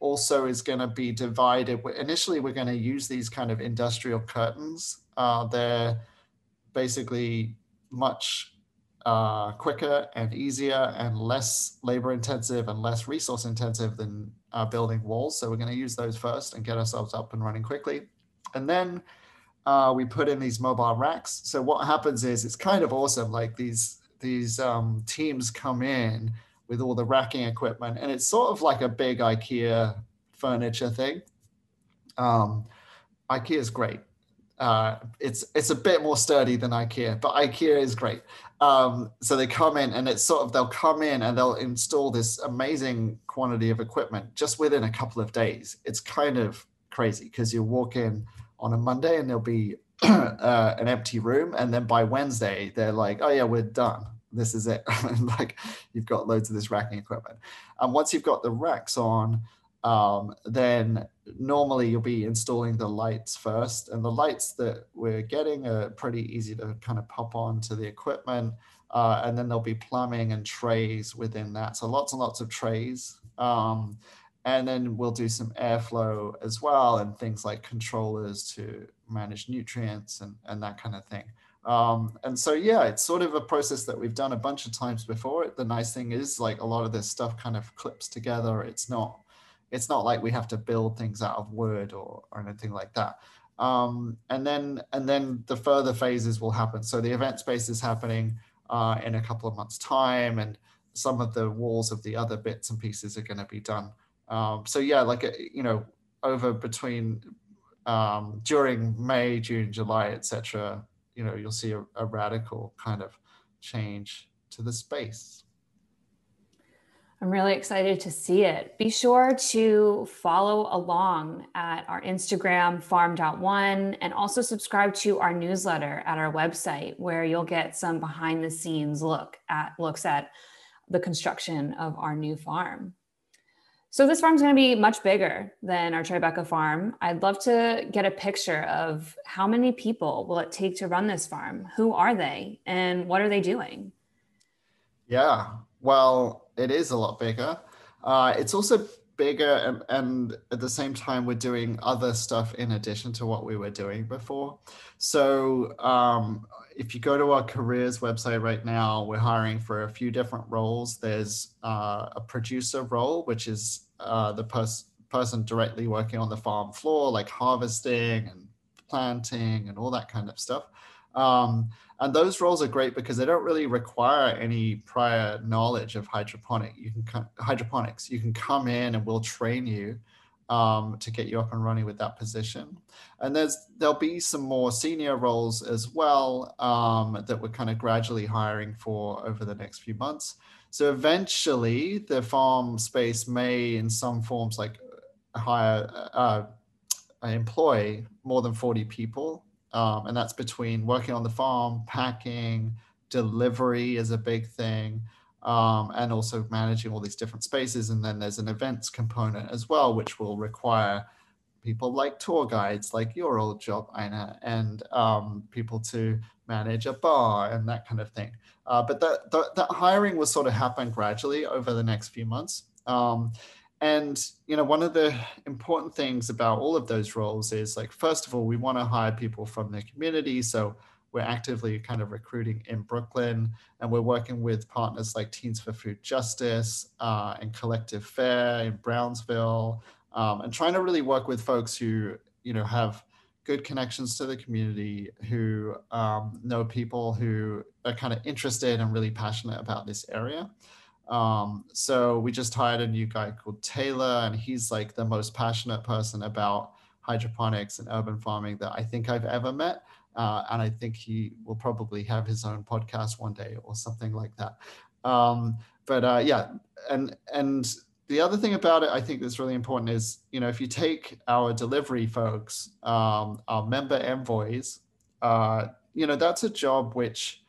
also is going to be divided. Initially, we're going to use these kind of industrial curtains. Uh, they're basically much uh, quicker and easier and less labor intensive and less resource intensive than uh, building walls. So we're going to use those first and get ourselves up and running quickly. And then uh, we put in these mobile racks. So what happens is it's kind of awesome. Like these these um, teams come in with all the racking equipment, and it's sort of like a big IKEA furniture thing. Um, IKEA is great. Uh, it's it's a bit more sturdy than IKEA, but IKEA is great. Um, so they come in and it's sort of they'll come in and they'll install this amazing quantity of equipment just within a couple of days. It's kind of crazy because you walk in on a Monday and there'll be uh, an empty room, and then by Wednesday they're like, "Oh yeah, we're done. This is it." like you've got loads of this racking equipment, and once you've got the racks on, um, then normally you'll be installing the lights first. And the lights that we're getting are pretty easy to kind of pop on to the equipment. Uh, and then there'll be plumbing and trays within that. So lots and lots of trays. Um, and then we'll do some airflow as well and things like controllers to manage nutrients and, and that kind of thing. Um, and so, yeah, it's sort of a process that we've done a bunch of times before. The nice thing is like a lot of this stuff kind of clips together. It's not it's not like we have to build things out of Word or, or anything like that. Um, and then and then the further phases will happen. So the event space is happening uh, in a couple of months' time, and some of the walls of the other bits and pieces are going to be done. Um, so yeah, like uh, you know, over between um, during May, June, July, etc. You know, you'll see a, a radical kind of change to the space. I'm really excited to see it. Be sure to follow along at our Instagram, farm.one, and also subscribe to our newsletter at our website, where you'll get some behind the scenes look at looks at the construction of our new farm. So this farm is going to be much bigger than our Tribeca farm. I'd love to get a picture of how many people will it take to run this farm? Who are they and what are they doing? Yeah. Well, it is a lot bigger. Uh, it's also bigger and, and at the same time we're doing other stuff in addition to what we were doing before. So um, if you go to our careers website right now we're hiring for a few different roles. There's uh, a producer role which is uh, the pers- person directly working on the farm floor like harvesting and planting and all that kind of stuff um, and those roles are great because they don't really require any prior knowledge of hydroponic. You can hydroponics. You can come in and we'll train you um, to get you up and running with that position. And there's there'll be some more senior roles as well um, that we're kind of gradually hiring for over the next few months. So eventually, the farm space may, in some forms, like hire uh, employ more than 40 people um, and that's between working on the farm, packing, delivery is a big thing, um, and also managing all these different spaces. And then there's an events component as well, which will require people like tour guides, like your old job, Ina, and um, people to manage a bar and that kind of thing. Uh, but that, that, that hiring will sort of happen gradually over the next few months. Um, and you know one of the important things about all of those roles is like first of all we want to hire people from the community. So we're actively kind of recruiting in brooklyn and we're working with partners like teens for food justice uh, and collective fair in brownsville um, and trying to really work with folks who you know have good connections to the community who um, know people who are kind of interested and really passionate about this area um, so we just hired a new guy called Taylor, and he's like the most passionate person about hydroponics and urban farming that I think I've ever met. Uh, and I think he will probably have his own podcast one day or something like that. Um, but uh, yeah, and and the other thing about it, I think that's really important is you know if you take our delivery folks, um, our member envoys, uh, you know that's a job which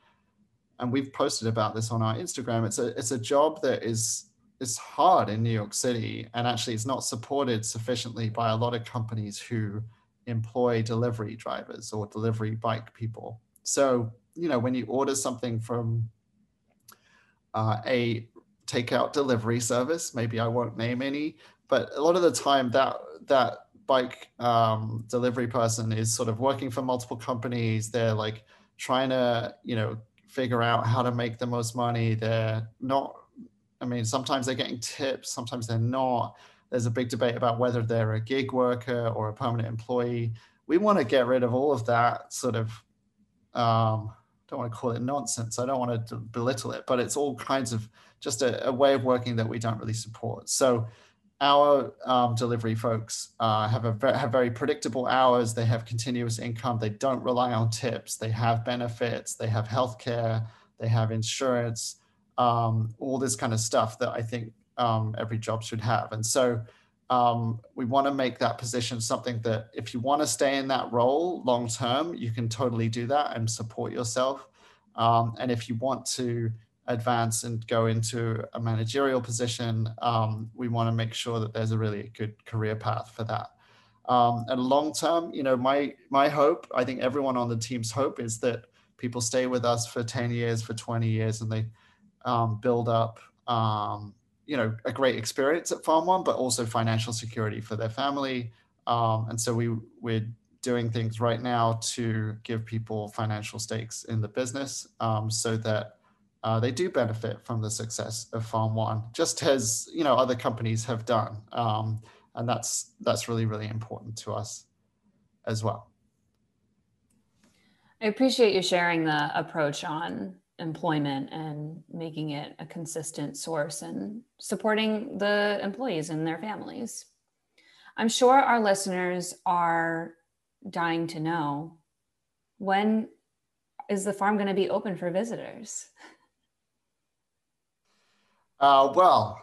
and we've posted about this on our Instagram. It's a it's a job that is is hard in New York City, and actually, it's not supported sufficiently by a lot of companies who employ delivery drivers or delivery bike people. So you know, when you order something from uh, a takeout delivery service, maybe I won't name any, but a lot of the time that that bike um, delivery person is sort of working for multiple companies. They're like trying to you know figure out how to make the most money. They're not, I mean, sometimes they're getting tips, sometimes they're not. There's a big debate about whether they're a gig worker or a permanent employee. We want to get rid of all of that sort of, um, don't want to call it nonsense. I don't want to belittle it, but it's all kinds of just a, a way of working that we don't really support. So our um, delivery folks uh, have a have very predictable hours. They have continuous income. They don't rely on tips. They have benefits. They have healthcare. They have insurance. Um, all this kind of stuff that I think um, every job should have. And so um, we want to make that position something that if you want to stay in that role long term, you can totally do that and support yourself. Um, and if you want to advance and go into a managerial position, um, we want to make sure that there's a really good career path for that. Um, and long term, you know, my my hope, I think everyone on the team's hope is that people stay with us for 10 years, for 20 years, and they um, build up, um, you know, a great experience at Farm One, but also financial security for their family. Um, and so we we're doing things right now to give people financial stakes in the business um, so that uh, they do benefit from the success of Farm One, just as you know other companies have done, um, and that's that's really really important to us as well. I appreciate you sharing the approach on employment and making it a consistent source and supporting the employees and their families. I'm sure our listeners are dying to know when is the farm going to be open for visitors? Uh, well,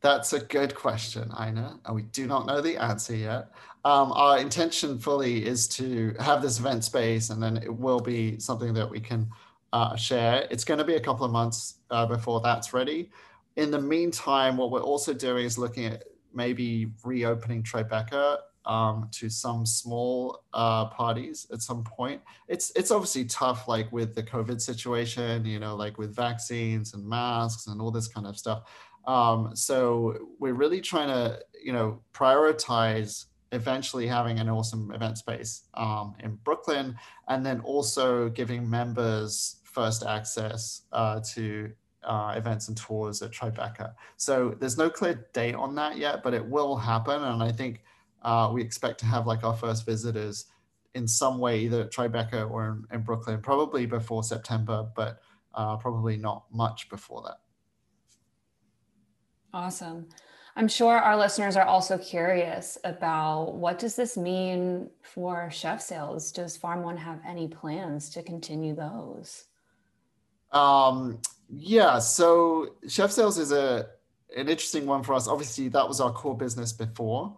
that's a good question, Ina, and we do not know the answer yet. Um, our intention fully is to have this event space, and then it will be something that we can uh, share. It's going to be a couple of months uh, before that's ready. In the meantime, what we're also doing is looking at maybe reopening Tribeca um, to some small uh, parties at some point. It's it's obviously tough, like with the COVID situation, you know, like with vaccines and masks and all this kind of stuff. Um, so we're really trying to, you know, prioritize eventually having an awesome event space um, in Brooklyn, and then also giving members first access uh, to uh, events and tours at Tribeca. So there's no clear date on that yet, but it will happen, and I think uh, we expect to have like our first visitors in some way, either at Tribeca or in, in Brooklyn, probably before September, but uh, probably not much before that. Awesome. I'm sure our listeners are also curious about what does this mean for chef sales? Does Farm One have any plans to continue those? Um, yeah, so chef sales is a an interesting one for us. Obviously, that was our core business before.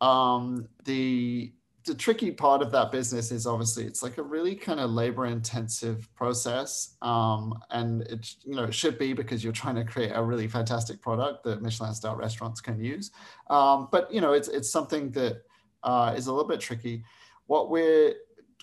Um, the the tricky part of that business is obviously it's like a really kind of labor intensive process. Um, and it you know it should be because you're trying to create a really fantastic product that michelin star restaurants can use. Um, but you know it's it's something that uh, is a little bit tricky. What we're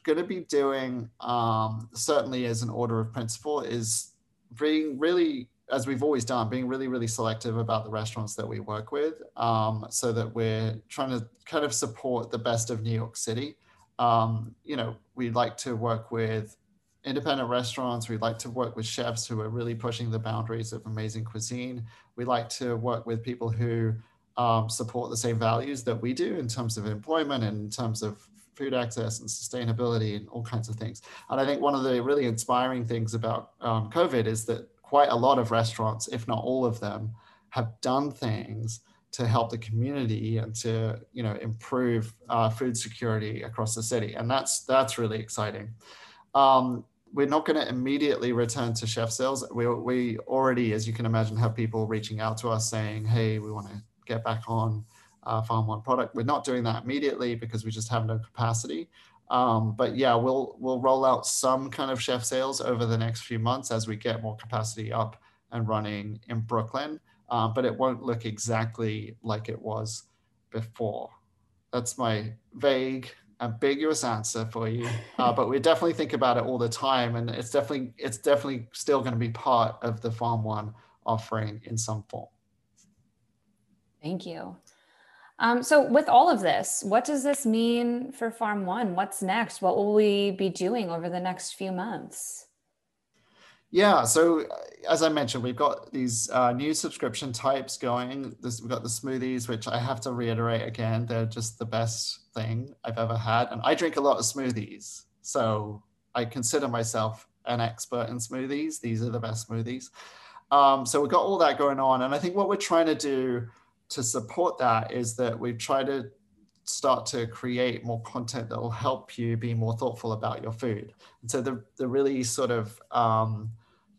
going to be doing um, certainly as an order of principle is being really as we've always done, being really, really selective about the restaurants that we work with um, so that we're trying to kind of support the best of New York City. Um, you know, we like to work with independent restaurants. We like to work with chefs who are really pushing the boundaries of amazing cuisine. We like to work with people who um, support the same values that we do in terms of employment and in terms of food access and sustainability and all kinds of things. And I think one of the really inspiring things about um, COVID is that quite a lot of restaurants, if not all of them, have done things to help the community and to you know improve uh, food security across the city, and that's that's really exciting. Um, we're not going to immediately return to chef sales. We we already, as you can imagine, have people reaching out to us saying, "Hey, we want to get back on uh, Farm One product." We're not doing that immediately because we just have no capacity. Um, but yeah, we'll we'll roll out some kind of chef sales over the next few months as we get more capacity up and running in Brooklyn. Um, but it won't look exactly like it was before. That's my vague, ambiguous answer for you. Uh, but we definitely think about it all the time, and it's definitely it's definitely still going to be part of the Farm One offering in some form. Thank you. Um, so, with all of this, what does this mean for Farm One? What's next? What will we be doing over the next few months? Yeah, so uh, as I mentioned, we've got these uh, new subscription types going. This, we've got the smoothies, which I have to reiterate again, they're just the best thing I've ever had. And I drink a lot of smoothies, so I consider myself an expert in smoothies. These are the best smoothies. Um, so we've got all that going on. And I think what we're trying to do to support that is that we've tried to start to create more content that will help you be more thoughtful about your food. And so the, the really sort of um,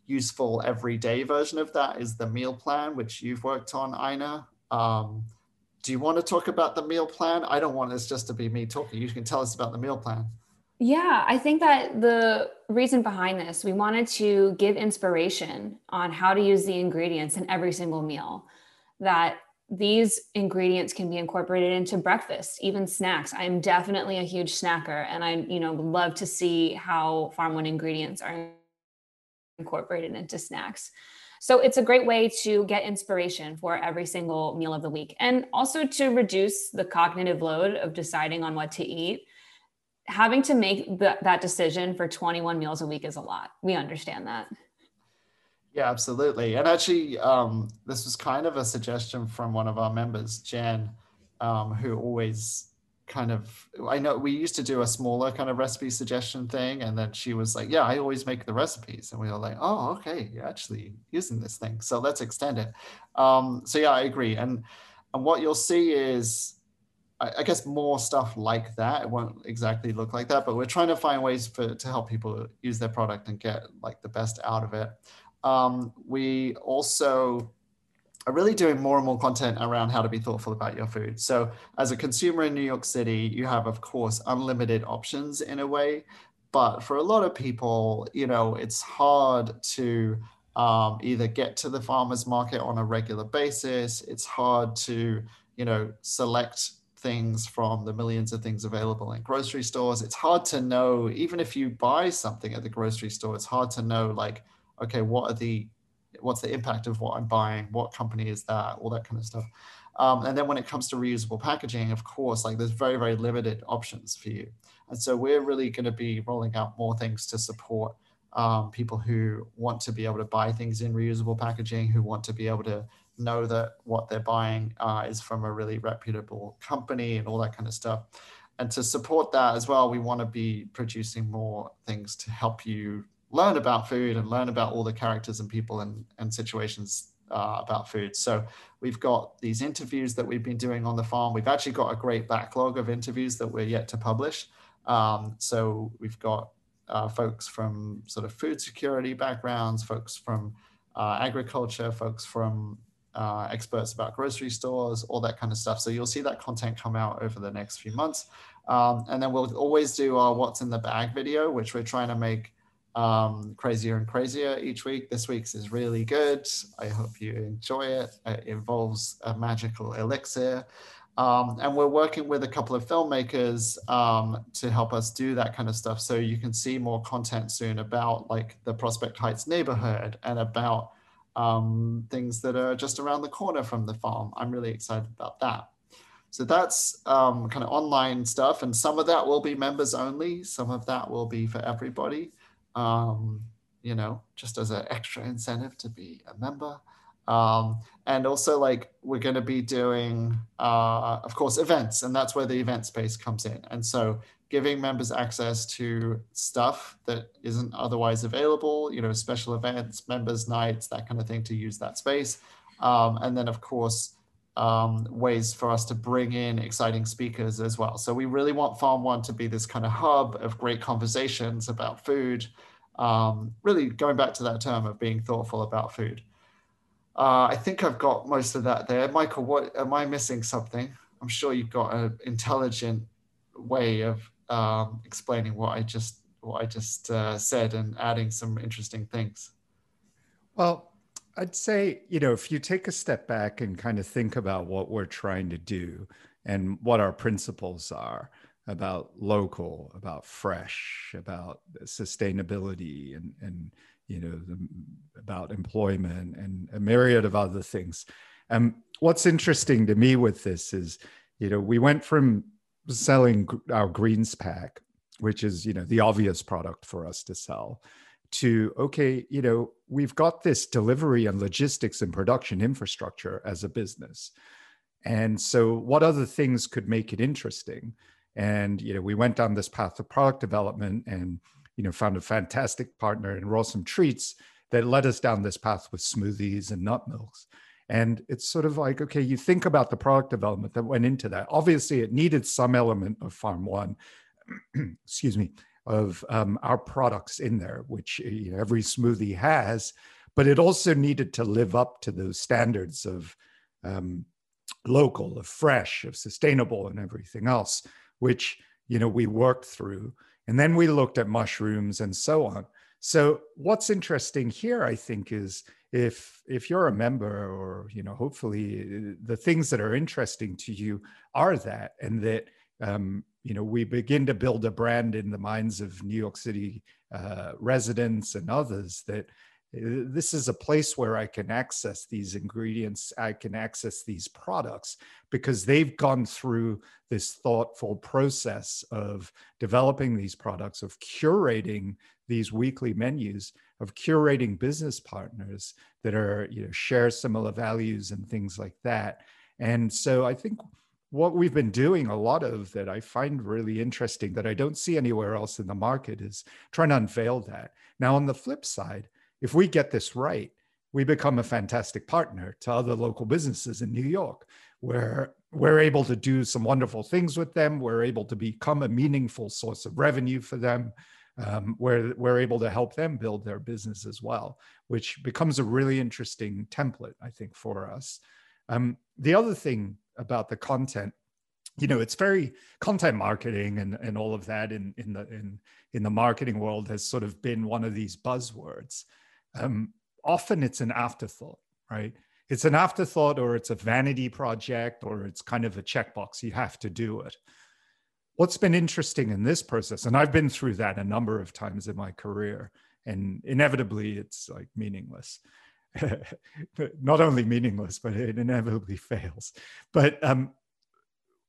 useful everyday version of that is the meal plan, which you've worked on, Ina. Um, do you want to talk about the meal plan? I don't want this just to be me talking. You can tell us about the meal plan. Yeah, I think that the reason behind this, we wanted to give inspiration on how to use the ingredients in every single meal. That these ingredients can be incorporated into breakfast even snacks. I'm definitely a huge snacker and i you know love to see how farm one ingredients are incorporated into snacks. So it's a great way to get inspiration for every single meal of the week and also to reduce the cognitive load of deciding on what to eat. Having to make the, that decision for 21 meals a week is a lot. We understand that yeah, absolutely. And actually, um, this was kind of a suggestion from one of our members, Jen, um, who always kind of I know we used to do a smaller kind of recipe suggestion thing, and then she was like, "Yeah, I always make the recipes," and we were like, "Oh, okay, you're actually using this thing, so let's extend it." Um, so yeah, I agree. And and what you'll see is I, guess more stuff like that. It won't exactly look like that, but we're trying to find ways for to help people use their product and get like the best out of it um, we also are really doing more and more content around how to be thoughtful about your food. So, as a consumer in New York City, you have, of course, unlimited options in a way. But for a lot of people, you know, it's hard to um, either get to the farmers market on a regular basis. It's hard to, you know, select things from the millions of things available in grocery stores. It's hard to know, even if you buy something at the grocery store, it's hard to know like, okay, what are the what's the impact of what I'm buying? What company is that? All that kind of stuff. Um, and then when it comes to reusable packaging, of course, like there's very, very limited options for you. And so we're really going to be rolling out more things to support um, people who want to be able to buy things in reusable packaging, who want to be able to know that what they're buying uh, is from a really reputable company and all that kind of stuff. And to support that as well, we want to be producing more things to help you learn about food and learn about all the characters and people and, and situations uh, about food. So we've got these interviews that we've been doing on the farm. We've actually got a great backlog of interviews that we're yet to publish. Um, so we've got uh, folks from sort of food security backgrounds, folks from uh, agriculture, folks from uh, experts about grocery stores, all that kind of stuff. So you'll see that content come out over the next few months. Um, and then we'll always do our what's in the bag video, which we're trying to make um, crazier and crazier each week. This week's is really good. I hope you enjoy it. It involves a magical elixir. Um, and we're working with a couple of filmmakers um, to help us do that kind of stuff. So you can see more content soon about like the Prospect Heights neighborhood and about um, things that are just around the corner from the farm. I'm really excited about that. So that's um, kind of online stuff. And some of that will be members only. Some of that will be for everybody, um, you know, just as an extra incentive to be a member. Um, and also like we're going to be doing, uh, of course, events, and that's where the event space comes in. And so giving members access to stuff that isn't otherwise available, you know, special events, members nights, that kind of thing to use that space. Um, and then of course, um, ways for us to bring in exciting speakers as well. So we really want Farm One to be this kind of hub of great conversations about food, um, really going back to that term of being thoughtful about food. Uh, I think I've got most of that there. Michael, what am I missing something? I'm sure you've got an intelligent way of um, explaining what I just what I just uh, said and adding some interesting things. Well, I'd say you know if you take a step back and kind of think about what we're trying to do and what our principles are about local, about fresh, about sustainability, and and you know, the, about employment and a myriad of other things. And um, what's interesting to me with this is, you know, we went from selling our greens pack, which is, you know, the obvious product for us to sell, to, okay, you know, we've got this delivery and logistics and production infrastructure as a business. And so, what other things could make it interesting? And, you know, we went down this path of product development and you know, found a fantastic partner in Rawsome Treats that led us down this path with smoothies and nut milks. And it's sort of like, okay, you think about the product development that went into that. Obviously, it needed some element of Farm One, excuse me, of um, our products in there, which you know, every smoothie has, but it also needed to live up to those standards of um, local, of fresh, of sustainable, and everything else, which you know we worked through. And then we looked at mushrooms and so on. So what's interesting here, I think, is if if you're a member or you know hopefully uh, the things that are interesting to you are that and that um, you know we begin to build a brand in the minds of new york city uh, residents and others that this is a place where I can access these ingredients, I can access these products because they've gone through this thoughtful process of developing these products, of curating these weekly menus, of curating business partners that are, you know, share similar values and things like that. And so I think what we've been doing a lot of that I find really interesting that I don't see anywhere else in the market is trying to unveil that. Now, on the flip side, if we get this right, we become a fantastic partner to other local businesses in New York, where we're able to do some wonderful things with them. We're able to become a meaningful source of revenue for them. Um, where we're able to help them build their business as well, which becomes a really interesting template, I think, for us. Um, the other thing about the content, you know, it's very content marketing and, and all of that in, in the in in the marketing world has sort of been one of these buzzwords um, often it's an afterthought, right? it's an afterthought or it's a vanity project or it's kind of a checkbox. You have to do it. What's been interesting in this process, and I've been through that a number of times in my career, and inevitably it's like meaningless. Not only meaningless, but it inevitably fails. But um,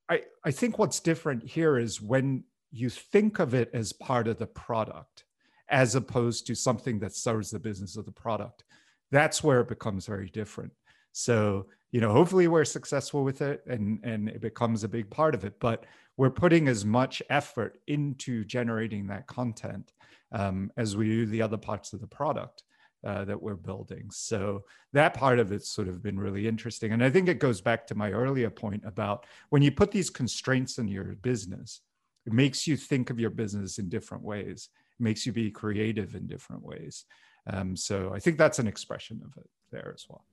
I, I think what's different here is when you think of it as part of the product, as opposed to something that serves the business of the product, that's where it becomes very different. So, you know, hopefully we're successful with it and, and it becomes a big part of it, but we're putting as much effort into generating that content um, as we do the other parts of the product. Uh, that we're building. So that part of it's sort of been really interesting. And I think it goes back to my earlier point about when you put these constraints in your business, it makes you think of your business in different ways. It makes you be creative in different ways. Um, so I think that's an expression of it there as well.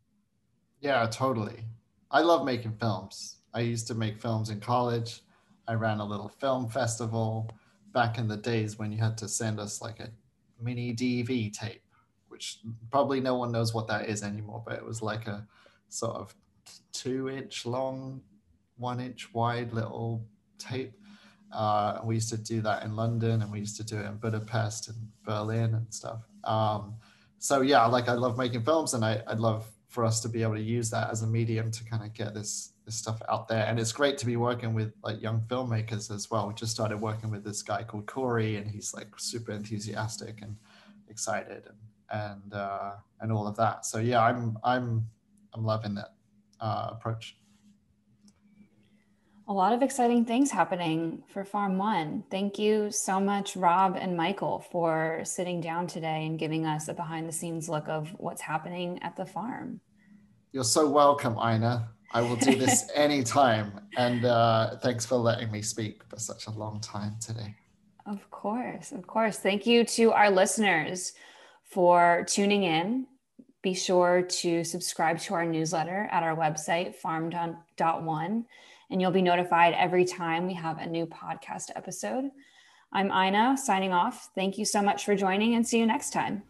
Yeah, totally. I love making films. I used to make films in college. I ran a little film festival back in the days when you had to send us like a mini DV tape, which probably no one knows what that is anymore, but it was like a sort of two inch long, one inch wide little tape. Uh, we used to do that in London and we used to do it in Budapest and Berlin and stuff. Um, so yeah, like I love making films and I, I love for us to be able to use that as a medium to kind of get this this stuff out there. And it's great to be working with like young filmmakers as well. We just started working with this guy called Corey, and he's like super enthusiastic and excited and and uh, and all of that. So yeah, I'm I'm I'm loving that uh, approach. A lot of exciting things happening for Farm One. Thank you so much, Rob and Michael, for sitting down today and giving us a behind the scenes look of what's happening at the farm. You're so welcome, Ina. I will do this anytime. And uh, thanks for letting me speak for such a long time today. Of course, of course. Thank you to our listeners for tuning in. Be sure to subscribe to our newsletter at our website, farm.one and you'll be notified every time we have a new podcast episode. I'm Ina signing off. Thank you so much for joining and see you next time.